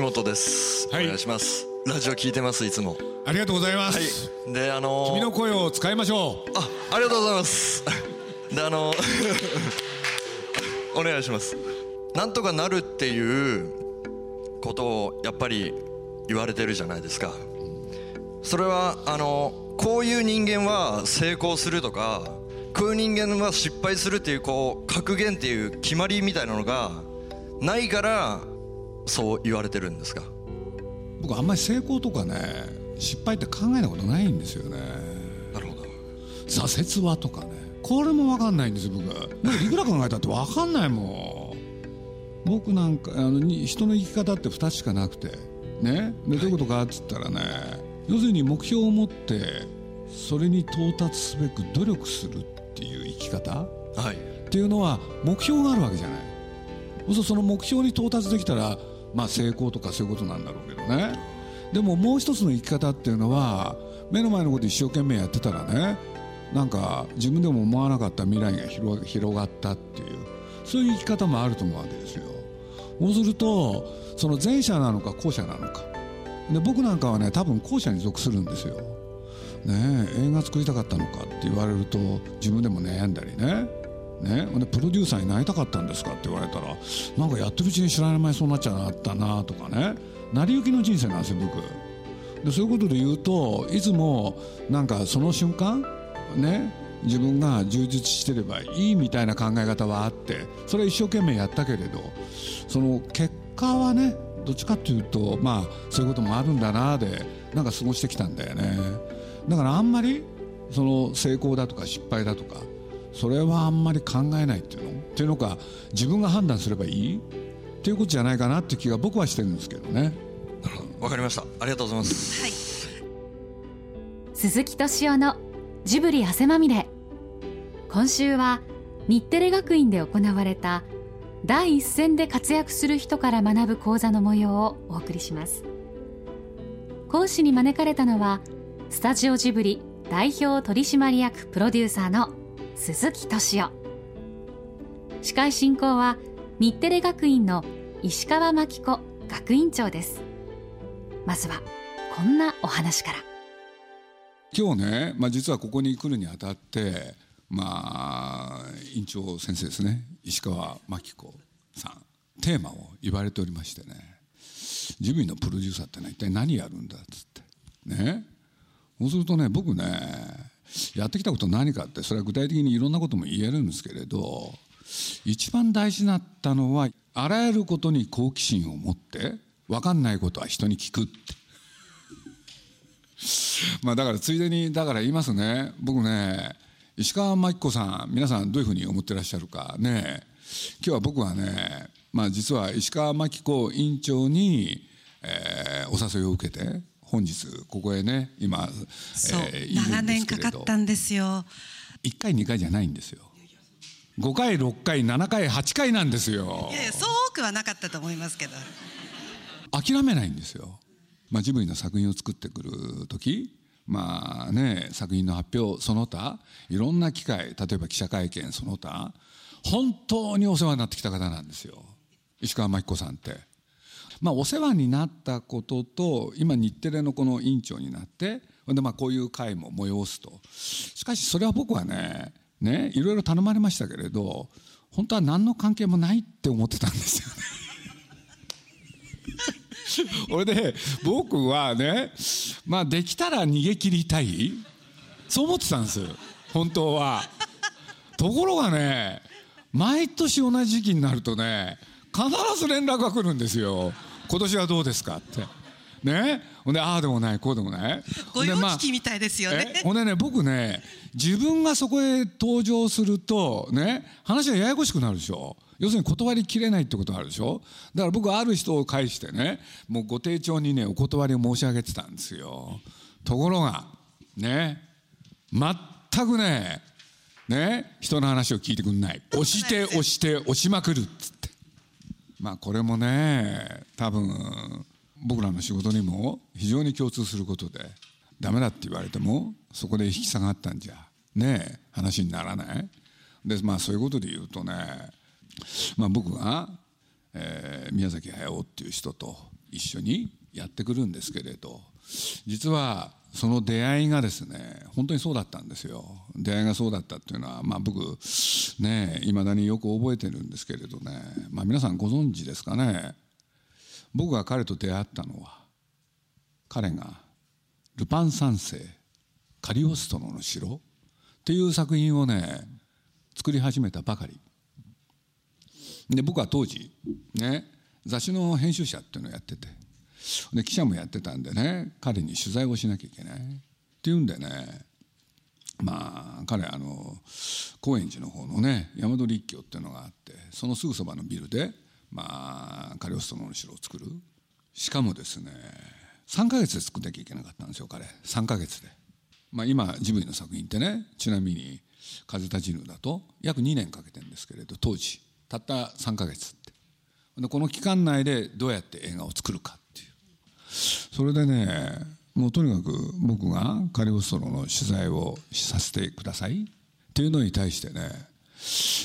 木本です、はい。お願いします。ラジオ聞いてますいつも。ありがとうございます、はい。であのー君の声を使いましょう。あありがとうございます。であの お願いします。なんとかなるっていうことをやっぱり言われてるじゃないですか。それはあのこういう人間は成功するとかこういう人間は失敗するっていうこう格言っていう決まりみたいなのがないからそう言われてるんですか？僕あんまり成功とかね失敗って考えたことないんですよね。なるほど。挫折はとかね。これも分かんないんですよ僕。僕いくら考えたって分かんないもん。僕なんかあのに人の生き方って2つしかなくて。ね？でどういうことかっつったらね要するに目標を持ってそれに到達すべく努力するっていう生き方はい。っていうのは目標があるわけじゃない。そその目標に到達できたらまあ成功とかそういうことなんだろうけどね。でももう一つの生き方っていうのは目の前のこと一生懸命やってたらねなんか自分でも思わなかった未来が広がったっていうそういう生き方もあると思うわけですよ。そうするとその前者なのか後者なのか。で僕なんかはね多分後者に属するんですよ。ね映画作りたかったのかって言われると自分でも悩んだりね。ね、プロデューサーになりたかったんですかって言われたらなんかやってるうちに知らない間にそうなっちゃったなとかね。成り行きの人生なんですよ僕。でそういうことで言うといつもなんかその瞬間ね自分が充実してればいいみたいな考え方はあってそれは一生懸命やったけれどその結果はねどっちかっていうとまあそういうこともあるんだなでなんか過ごしてきたんだよね。だからあんまりその成功だとか失敗だとかそれはあんまり考えないっていうの？っていうのか自分が判断すればいい？っていうことじゃないかなって気が僕はしてるんですけどね。わかりました。ありがとうございます。鈴木敏夫のジブリ汗まみれ。今週は日テレ学院で行われた第一線で活躍する人から学ぶ講座の模様をお送りします。講師に招かれたのはスタジオジブリ代表取締役プロデューサーの鈴木敏夫。司会進行は日テレ学院の石川真紀子学院長です。まずはこんなお話から。今日ね、まあ、実はここに来るにあたってまあ院長先生ですね。石川真紀子さん。テーマを言われておりましてね。ジブリのプロデューサーってのは一体何やるんだっつって。ね。そうするとね僕ねやってきたこと何かってそれは具体的にいろんなことも言えるんですけれど一番大事だったのはあらゆることに好奇心を持って分かんないことは人に聞くって。まあだからついでにだから言いますね。僕ね石川真紀子さん皆さんどういうふうに思ってらっしゃるか。ね今日は僕はねまあ実は石川真紀子委員長に、えーお誘いを受けて本日ここへね今、えー長年かかったんですよ。1回2回じゃないんですよ5回6回7回8回なんですよいやいや、そう多くはなかったと思いますけど。諦めないんですよ、まあ、ジブリの作品を作ってくる時まあね作品の発表その他いろんな機会例えば記者会見その他本当にお世話になってきた方なんですよ石川真紀子さんって。まあ、お世話になったことと今日テレのこの委員長になってほんでまあこういう会も催すと。しかしそれは僕はねねいろいろ頼まれましたけれど本当は何の関係もないって思ってたんですよね。俺で僕はねまあできたら逃げ切りたい。そう思ってたんです本当は。ところがね毎年同じ時期になるとね必ず連絡が来るんですよ今年はどうですかって。ね？ほんでああでもないこうでもない。ご用聞きみたいですよね。え？ほんでね僕ね自分がそこへ登場するとね話がややこしくなるでしょ。要するに断りきれないってことがあるでしょ。だから僕はある人を介してねもうご丁重にねお断りを申し上げてたんですよ。ところがね全くねね人の話を聞いてくんない。押して押して押しまくるっつってまあこれもね多分僕らの仕事にも非常に共通することでダメだって言われてもそこで引き下がったんじゃねえ話にならない。でまあそういうことで言うとねまあ僕が、えー宮崎駿っていう人と一緒にやってくるんですけれど実はその出会いがですね本当にそうだったんですよ。出会いがそうだったっていうのはまあ僕ねいまだによく覚えてるんですけれどね。まあ皆さんご存知ですかね。僕が彼と出会ったのは彼が「ルパン三世カリオストロの城」っていう作品をね作り始めたばかり。で僕は当時ね雑誌の編集者っていうのをやってて。で記者もやってたんでね彼に取材をしなきゃいけないっていうんでねまあ彼あの高円寺の方のね大和立教っていうのがあってそのすぐそばのビルでまあカリオストロの城を作る。しかもですね3ヶ月で作んなきゃいけなかったんですよ彼。3ヶ月で、まあ、今ジブリの作品ってねちなみに「風立ちぬ」だと約2年かけてるんですけれど当時たった3ヶ月って。でこの期間内でどうやって映画を作るかっそれでねもうとにかく僕がカリオストロの取材をさせてください。っていうのに対してね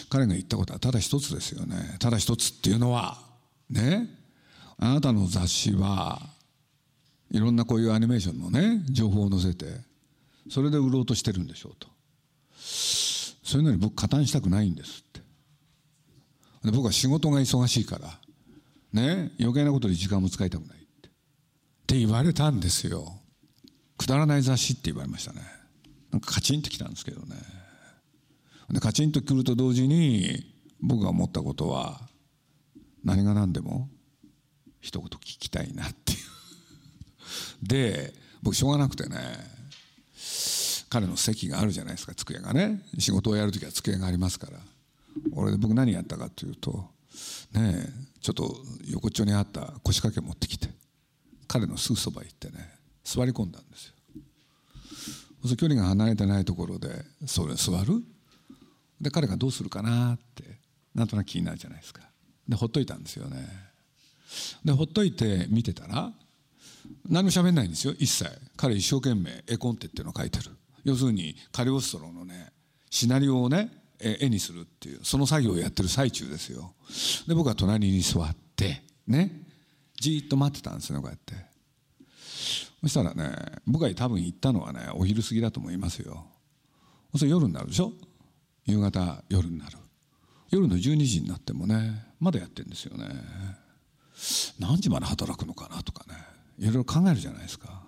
彼が言ったことはただ一つですよね。ただ一つっていうのはねあなたの雑誌はいろんなこういうアニメーションのね情報を載せてそれで売ろうとしてるんでしょうと。そういうのに僕加担したくないんですって。で僕は仕事が忙しいからね余計なことに時間も使いたくない。って言われたんですよ。くだらない雑誌って言われましたね。なんかカチンときたんですけどね。でカチンとくると同時に僕が思ったことは何が何でも一言聞きたいなっていう。で僕しょうがなくてね彼の席があるじゃないですか机がね。仕事をやる時は机がありますから。俺で僕何やったかというとねちょっと横っちょにあった腰掛け持ってきて。彼のすぐそば行ってね座り込んだんですよ。そ距離が離れてないところでそれ座る？で彼がどうするかなってなんとなく気になるじゃないですか。でほっといたんですよね。でほっといて見てたら何も喋んないんですよ一切。彼一生懸命絵コンテっていうのを書いてる。要するにカリオストロのねシナリオをね絵にするっていうその作業をやってる最中ですよ。で僕は隣に座ってねじっと待ってたんですねこうやって。そしたらね僕が多分行ったのはねお昼過ぎだと思いますよ。そして夜になるでしょ？夕方夜になる。夜の12時になってもねまだやってるんですよね。何時まで働くのかなとかねいろいろ考えるじゃないですか。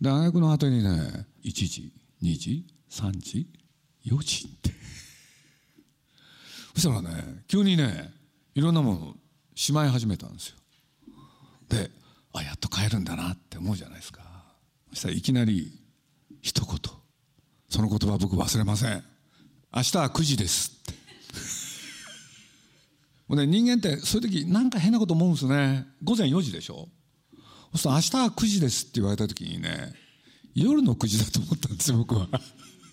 で挙句の果てにね1時2時3時4時って。そしたらね急にねいろんなものしまい始めたんですよ。であやっと帰るんだなって思うじゃないですか。そしたらいきなり一言。その言葉僕忘れません。明日は9時ですって。もうね人間ってそういう時なんか変なこと思うんですね。午前4時でしょ。そうすると明日は9時ですって言われた時にね夜の9時だと思ったんですよ僕は。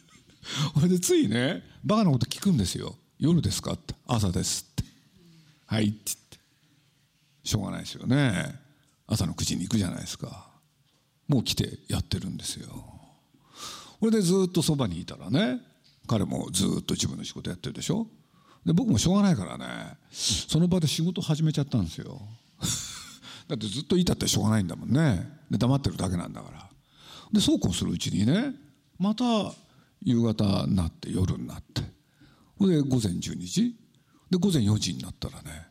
俺でついねバカなこと聞くんですよ。夜ですかって。朝ですって。はいって言って。しょうがないですよね。朝の9時に行くじゃないですか。もう来てやってるんですよ。これでずっとそばにいたらね彼もずっと自分の仕事やってるでしょ。で僕もしょうがないからねその場で仕事始めちゃったんですよ。だってずっといたってしょうがないんだもんね。で黙ってるだけなんだから。でそうこうするうちにねまた夕方になって夜になって。で午前12時。で午前4時になったらね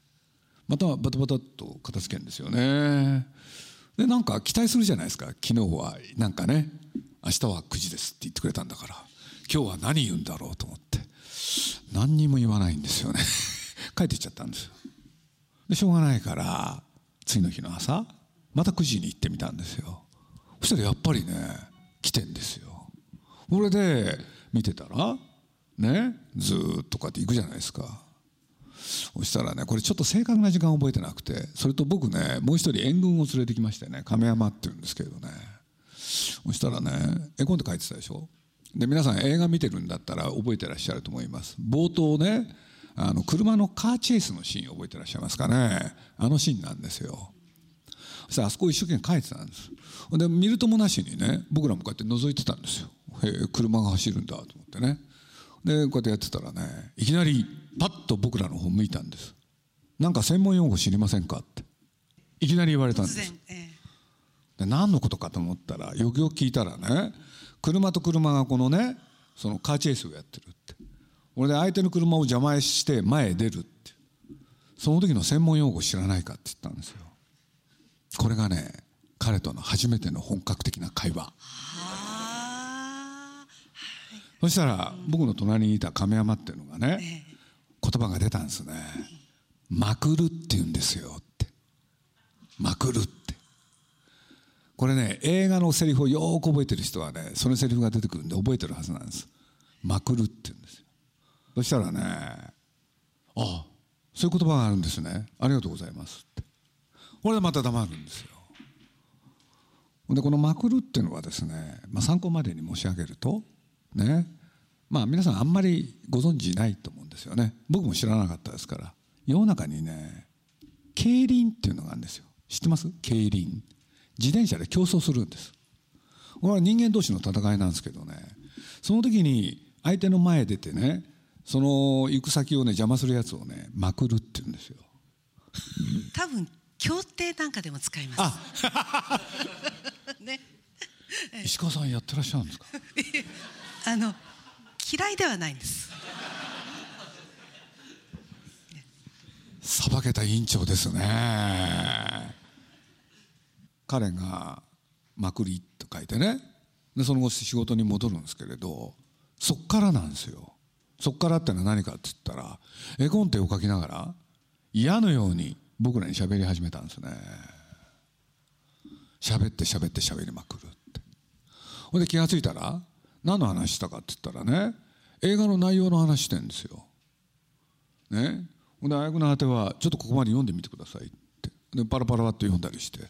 またバタバタと片付けるんですよね。でなんか期待するじゃないですか。昨日はなんかね明日は9時ですって言ってくれたんだから。今日は何言うんだろうと思って。何にも言わないんですよね。帰っていっちゃったんですよ。でしょうがないから次の日の朝また9時に行ってみたんですよ。そしたらやっぱりね来てんですよ。これで見てたらねずっとこうやって行くじゃないですか。そしたらねこれちょっと正確な時間覚えてなくてそれと僕ねもう一人援軍を連れてきましてね亀山っていうんですけどね。そしたらね絵コンテ書いてたでしょ？で皆さん映画見てるんだったら覚えてらっしゃると思います。冒頭ねあの車のカーチェイスのシーン覚えてらっしゃいますかね？あのシーンなんですよ。そしたらあそこ一生懸命書いてたんです。で見るともなしにね僕らもこうやって覗いてたんですよ。へえ車が走るんだと思ってね。でこうやってやってたらねいきなりパッと僕らの方向いたんです。なんか専門用語知りませんかって。いきなり言われたん突です。然、えで何のことかと思ったらよくよく聞いたらね車と車がこのねそのカーチェイスをやってるって。俺で相手の車を邪魔して前へ出るって。その時の専門用語知らないかって言ったんですよ。これがね彼との初めての本格的な会話。あそしたら僕の隣にいた亀山っていうのがねええ。言葉が出たんですね「まくる」って言うんですよって「まくる」って。これね映画のセリフをよーく覚えてる人はねそのセリフが出てくるんで覚えてるはずなんです「まくる」って言うんですよ。そしたらね「ああそういう言葉があるんですね。ありがとうございます」って。これでまた黙るんですよ。でこの「まくる」っていうのはですね、まあ、参考までに申し上げるとね。まあ皆さんあんまりご存知ないと思うんですよね。僕も知らなかったですから。世の中にね競輪っていうのがあるんですよ。知ってます？競輪。自転車で競争するんです。これは人間同士の戦いなんですけどね。その時に相手の前へ出てねその行く先をね邪魔するやつをねまくるって言うんですよ。ー多分協定なんかでも使います。あ ね。石川さんやってらっしゃるんですか？あの嫌いではないんです。さばけた委員長ですね。彼が「まくり」と書いてね。でその後仕事に戻るんですけれどそっからなんですよ。そっからってのは何かって言ったら絵コンテを描きながら嫌のように僕らに喋り始めたんですね。喋って喋って喋りまくるって。ほんで気が付いたら何の話したかって言ったらね映画の内容の話してんですよ。ね。ほんであやくの果ては「ちょっとここまで読んでみてください」って。でパラパラパッと読んだりして。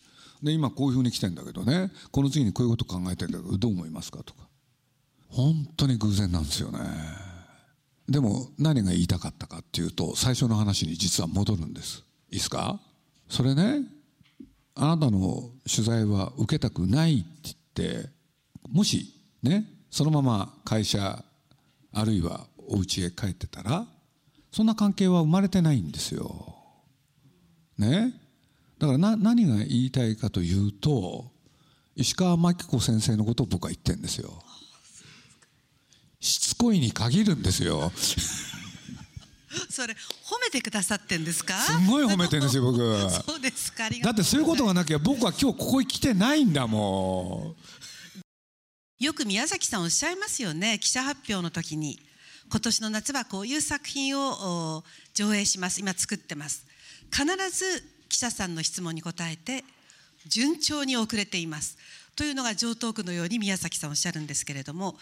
で今こういうふうに来てんだけどね。この次にこういうこと考えてんだけどどう思いますかとか。本当に偶然なんですよね。でも何が言いたかったかっていうと最初の話に実は戻るんです。いいですか？それねあなたの取材は受けたくないって言ってもしねそのまま会社あるいはお家へ帰ってたらそんな関係は生まれてないんですよ。ね？だからな何が言いたいかというと石川真紀子先生のことを僕は言ってるんですよ。しつこいに限るんですよ。それ褒めてくださってんですか？すごい褒めてるんですよ僕。そうですかだってそういうことががなきゃ僕は今日ここに来てないんだもん。よく宮崎さんおっしゃいますよね。記者発表の時に。今年の夏はこういう作品を上映します。今作ってます。必ず記者さんの質問に答えて順調に遅れています。というのが上等句のように宮崎さんおっしゃるんですけれども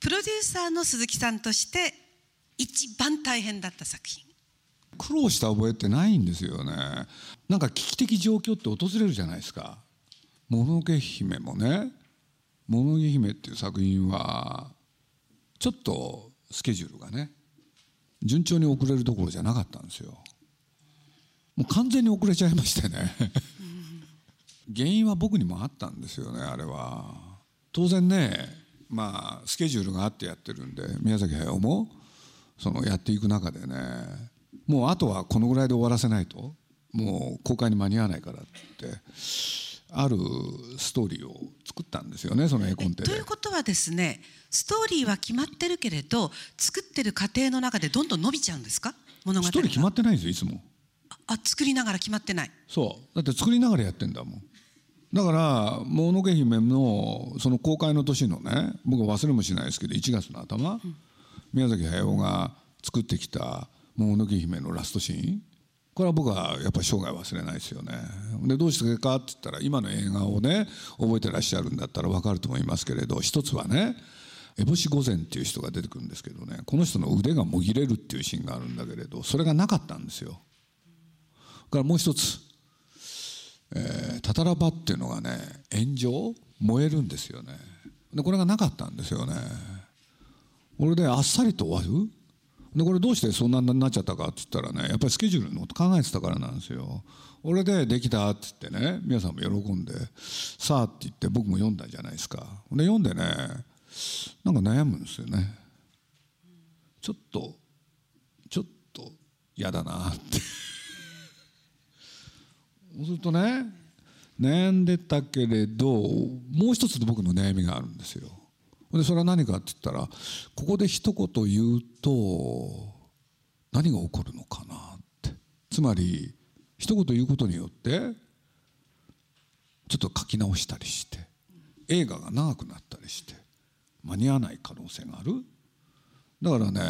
プロデューサーの鈴木さんとして一番大変だった作品。苦労した覚えってないんですよね。なんか危機的状況って訪れるじゃないですか「もののけ姫」もね「もののけ姫」っていう作品はちょっとスケジュールがね順調に遅れるどころじゃなかったんですよ。もう完全に遅れちゃいましてね。原因は僕にもあったんですよねあれは。当然ねまあスケジュールがあってやってるんで宮崎駿もそのやっていく中でねもうあとはこのぐらいで終わらせないともう公開に間に合わないからって言ってあるストーリーを作ったんですよねその絵コンテで。ということはですねストーリーは決まってるけれど作ってる過程の中でどんどん伸びちゃうんですか？物語が。ストーリー決まってないんですよいつも。あ作りながら決まってない。そう。だって作りながらやってんだもん。だから「もののけ姫」のその公開の年のね僕は忘れもしないですけど1月の頭、宮崎駿が作ってきた「もののけ姫」のラストシーンこれは僕はやっぱり生涯忘れないですよね。でどうしてかって言ったら今の映画をね覚えてらっしゃるんだったら分かると思いますけれど一つはね烏帽子御前っていう人が出てくるんですけどねこの人の腕がもぎれるっていうシーンがあるんだけれどそれがなかったんですよ。からもう一つ、えー、タタラバっていうのがね炎上燃えるんですよね。でこれがなかったんですよね。これであっさりと終わる。でこれどうしてそんなになっちゃったかって言ったらねやっぱりスケジュールのこと考えてたからなんですよ。俺でできたって言ってね皆さんも喜んでさあって言って僕も読んだじゃないですか。で読んでねなんか悩むんですよね。ちょっとちょっと嫌だなって。そうするとね悩んでたけれどもう一つ僕の悩みがあるんですよ。でそれは何かって言ったらここで一言言うと何が起こるのかなって。つまり一言言うことによってちょっと書き直したりして映画が長くなったりして間に合わない可能性がある。だからね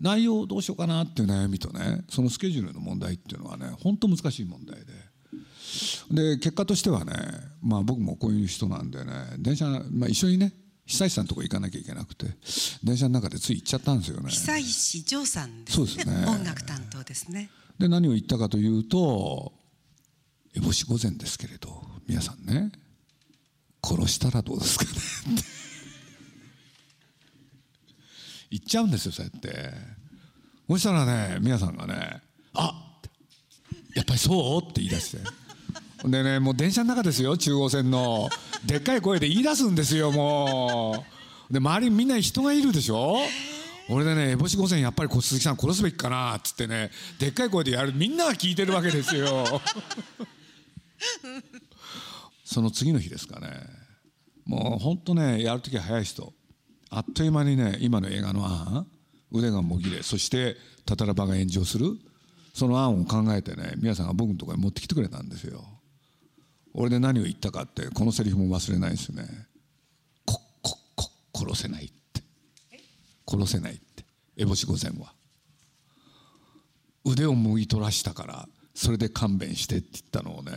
内容をどうしようかなっていう悩みとねそのスケジュールの問題っていうのはね本当難しい問題で。で結果としてはねまあ僕もこういう人なんでね電車、まあ、一緒にね久石さんのとこ行かなきゃいけなくて電車の中でつい行っちゃったんですよね。久石譲さんですね。そうですね。音楽担当ですね。で何を言ったかというと「烏帽子御前ですけれど皆さんね殺したらどうですかね」って。言っちゃうんですよそうやって。そしたらね皆さんがね「あやっぱりそう?」って言い出してでねもう電車の中ですよ中央線の。でっかい声で言い出すんですよもう。で周りみんな人がいるでしょ？俺でね烏帽子御前やっぱり鈴木さん殺すべきかなっつってねでっかい声でやるみんなが聞いてるわけですよ。その次の日ですかね。もうほんとねやる時は早い人。あっという間にね今の映画の案腕がもぎれそしてタタラバが炎上する。その案を考えてね皆さんが僕のところに持ってきてくれたんですよ。俺で何を言ったかってこのセリフも忘れないですよね。こここ殺せないって。殺せないって。烏帽子御前は。腕をもぎ取らしたからそれで勘弁してって言ったのをね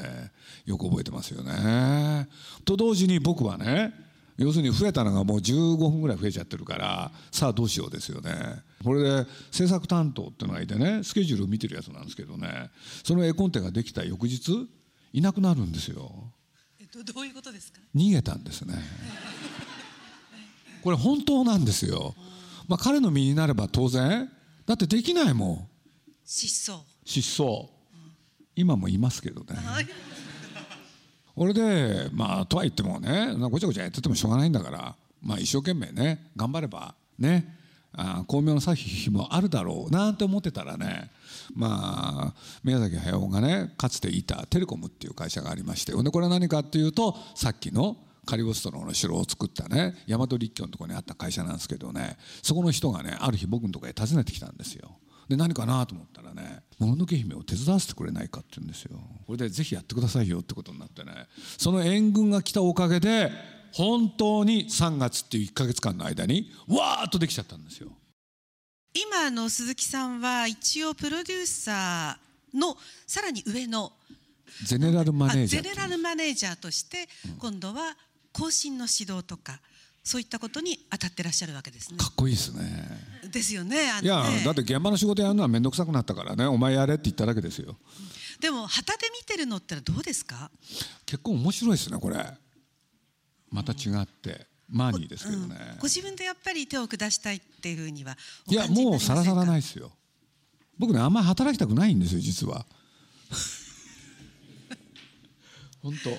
よく覚えてますよね。と同時に僕はね要するに増えたのがもう15分ぐらい増えちゃってるからさあどうしようですよね。これで制作担当っていうのがいてねスケジュールを見てるやつなんですけどねその絵コンテができた翌日いなくなるんですよ。えっとどういうことですか？逃げたんですね。これ本当なんですよ。まあ彼の身になれば当然。だってできないもん。失踪。失踪。今もいますけどね。はい。これでまあとは言ってもねごちゃごちゃやっててもしょうがないんだからまあ一生懸命ね頑張ればねあ巧妙な詐欺もあるだろうなんて思ってたらねまあ宮崎駿がねかつていたテレコムっていう会社がありましてほんでこれは何かっていうとさっきのカリオストロの城を作ったね大和立教のとこにあった会社なんですけどねそこの人がねある日僕のとこへ訪ねてきたんですよ。で何かなと思ったらね「もののけ姫を手伝わせてくれないか」って言うんですよ。これでぜひやってくださいよってことになってねその援軍が来たおかげで本当に3月っていう1か月間の間にわーっとできちゃったんですよ。今あの鈴木さんは一応プロデューサーのさらに上のゼネラルマネージャーあゼネラルマネージャーとして今度は更新の指導とかそういったことに当たってらっしゃるわけですねか。っこいいですね。ですよね。あのいやねだって現場の仕事やるのは面倒くさくなったからねお前やれって言っただけですよ。でも旗で見てるのってどうですか？結構面白いですねこれ。また違ってマーニーですけどね。ご自分でやっぱり手を下したいっていうふうにはおいやもうさらさらないですよ。僕ねあんまり働きたくないんですよ実は。本当。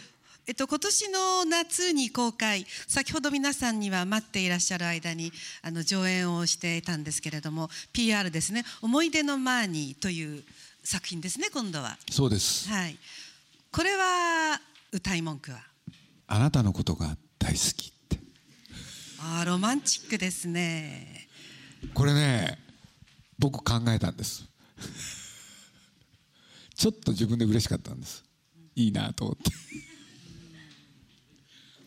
えっと、今年の夏に公開先ほど皆さんには待っていらっしゃる間にあの上演をしていたんですけれども PR ですね「思い出のマーニー」という作品ですね今度は。そうです。はい、これは歌い文句は？あなたのことが大好きって。あーロマンチックですね。これね僕考えたんです。ちょっと自分で嬉しかったんです。いいなと思って。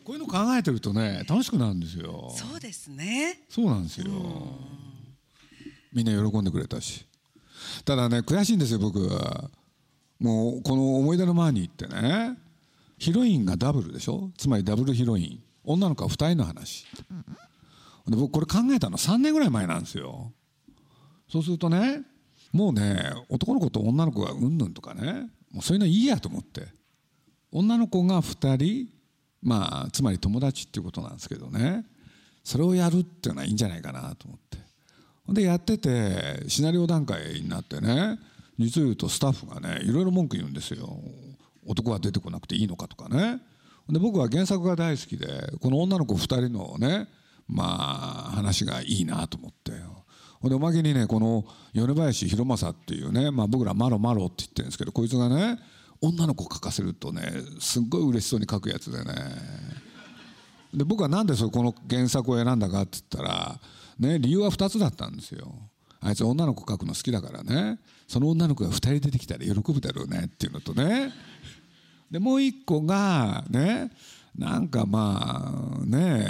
こういうの考えてるとね楽しくなるんですよ。そうですね。そうなんですよ。みんな喜んでくれたし。ただね悔しいんですよ僕は。もうこの思い出のマーニーってねヒロインがダブルでしょ？つまりダブルヒロイン。女の子は2人の話。で僕これ考えたの3年ぐらい前なんですよ。そうするとねもうね男の子と女の子がうんぬんとかねもうそういうのいいやと思って。女の子が2人まあつまり友達っていうことなんですけどね。それをやるっていうのはいいんじゃないかなと思って。でやっててシナリオ段階になってね実を言うとスタッフがねいろいろ文句言うんですよ。男は出てこなくていいのかとかね。で僕は原作が大好きでこの女の子2人のねまあ話がいいなと思ってほんでおまけにねこの米林弘正っていうね、まあ、僕らマロマロって言ってるんですけどこいつがね女の子描かせるとねすっごい嬉しそうに描くやつでね。で僕はなんでそこの原作を選んだかって言ったら、ね、理由は2つだったんですよ。あいつ女の子描くの好きだからね。その女の子が2人出てきたら喜ぶだろうねっていうのとね。でもう一個がねなんかまあね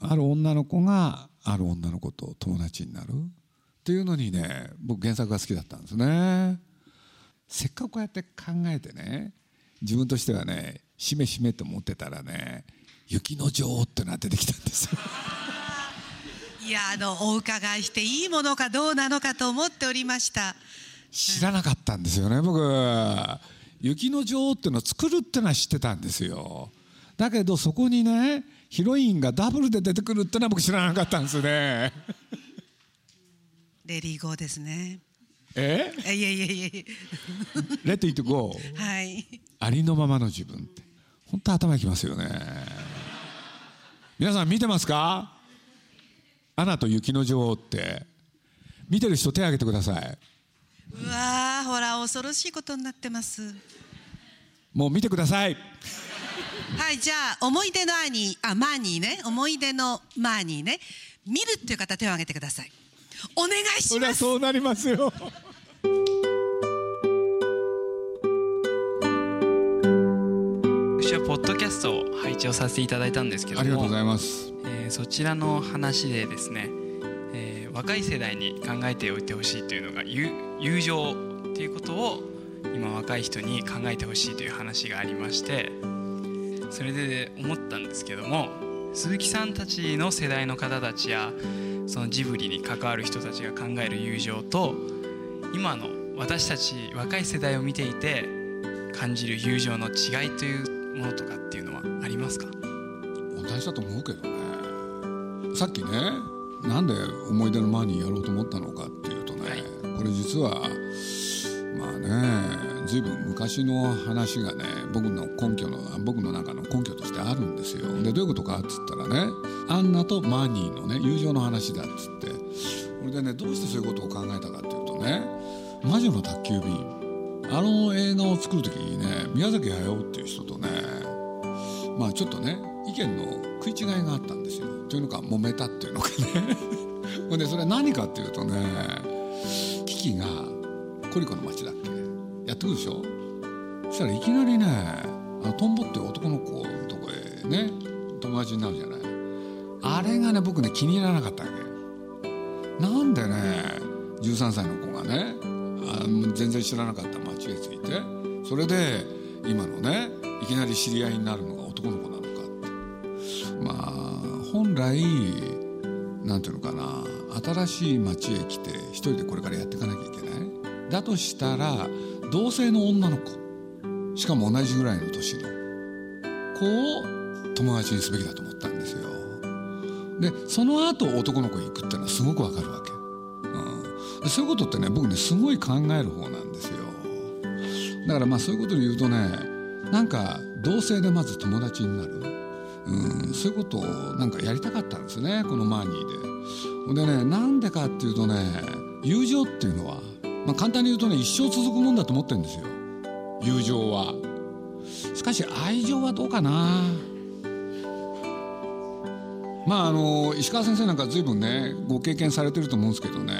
ある女の子がある女の子と友達になる。っていうのにね僕原作が好きだったんですね。せっかくこうやって考えてね自分としてはねしめしめと思ってたらね雪の女王ってのが出てきたんですよ。いやあのお伺いしていいものかどうなのかと思っておりました。知らなかったんですよね僕雪の女王っていうのを作るってのは知ってたんですよ。だけどそこにねヒロインがダブルで出てくるってのは僕知らなかったんですね。レディーゴーですね。え？いやいやいやいや。レッドイットゴー。はい。ありのままの自分って。本当頭きますよね。皆さん見てますか？アナと雪の女王って。見てる人手挙げてくださいうわーほら恐ろしいことになってます。もう見てください。はいじゃあ思い出のアニーあマーニーね。思い出のマーニーね。見るっていう方手を挙げてください。お願いします。そうなりますよ。私はポッドキャストを配置をさせていただいたんですけども。ありがとうございます。えーそちらの話でですね、えー若い世代に考えておいてほしいというのが友友情ということを今若い人に考えてほしいという話がありましてそれで思ったんですけども鈴木さんたちの世代の方たちやそのジブリに関わる人たちが考える友情と今の私たち若い世代を見ていて感じる友情の違いというものとかっていうのはありますか？同じだと思うけどね。さっきねなんで思い出のマニーやろうと思ったのかっていうとね、はい。これ実はまあね随分昔の話がね僕の根拠の僕の中の根拠としてあるんですよ。でどういうことかっつったらねアンナとマニーのね友情の話だっつって。これでねどうしてそういうことを考えたかっていうとね「魔女の宅急便」あの映画を作る時にね宮崎駿っていう人とねまあちょっとね意見の食い違いがあったんですよというのか揉めたっていうのかね。ほんでそれは何かっていうとねキキがコリコの町だっけやってくるでしょ。そしたらいきなりねあのトンボっていう男の子のとこへね友達になるじゃない。あれがね僕ね気に入らなかったわけ。なんでね13歳の子がねあ全然知らなかった町へ着いてそれで今のねいきなり知り合いになるのが男の子なの本来なんていうのかな新しい町へ来て一人でこれからやっていかなきゃいけない。だとしたら同性の女の子しかも同じぐらいの年の子を友達にすべきだと思ったんですよ。でその後男の子行くっていうのはすごくわかるわけ、うん、そういうことってね僕ねすごい考える方なんですよ。だからまあそういうことで言うとねなんか同性でまず友達になる。うん、そういうことをなんかやりたかったんですねこのマーニーで。でねなんでかっていうとね友情っていうのは、まあ、簡単に言うとね一生続くもんだと思ってるんですよ友情は。しかし愛情はどうかなまああの石川先生なんか随分ねご経験されてると思うんですけどね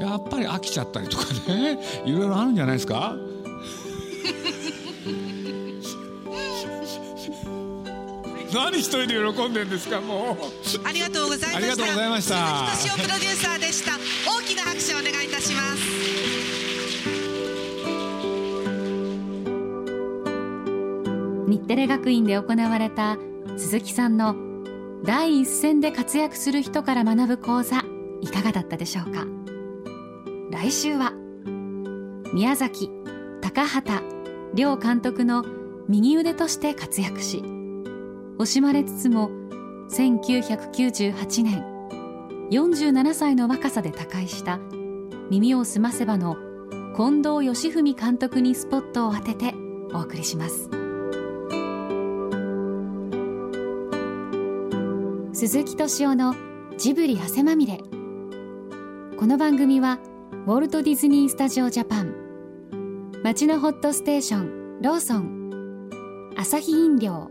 やっぱり飽きちゃったりとかねいろいろあるんじゃないですか 何一人で喜んでんですかもう。ありがとうございました。ありがとうございました。鈴木敏夫プロデューサーでした。大きな拍手をお願いいたします。日テレ学院で行われた鈴木さんの第一線で活躍する人から学ぶ講座いかがだったでしょうか？来週は宮崎高畑両監督の右腕として活躍し惜しまれつつも1998年47歳の若さで他界した耳をすませばの近藤義文監督にスポットを当ててお送りします。鈴木敏夫のジブリ汗まみれ。この番組はウォルト・ディズニー・スタジオ・ジャパン町のホットステーションローソンアサヒ飲料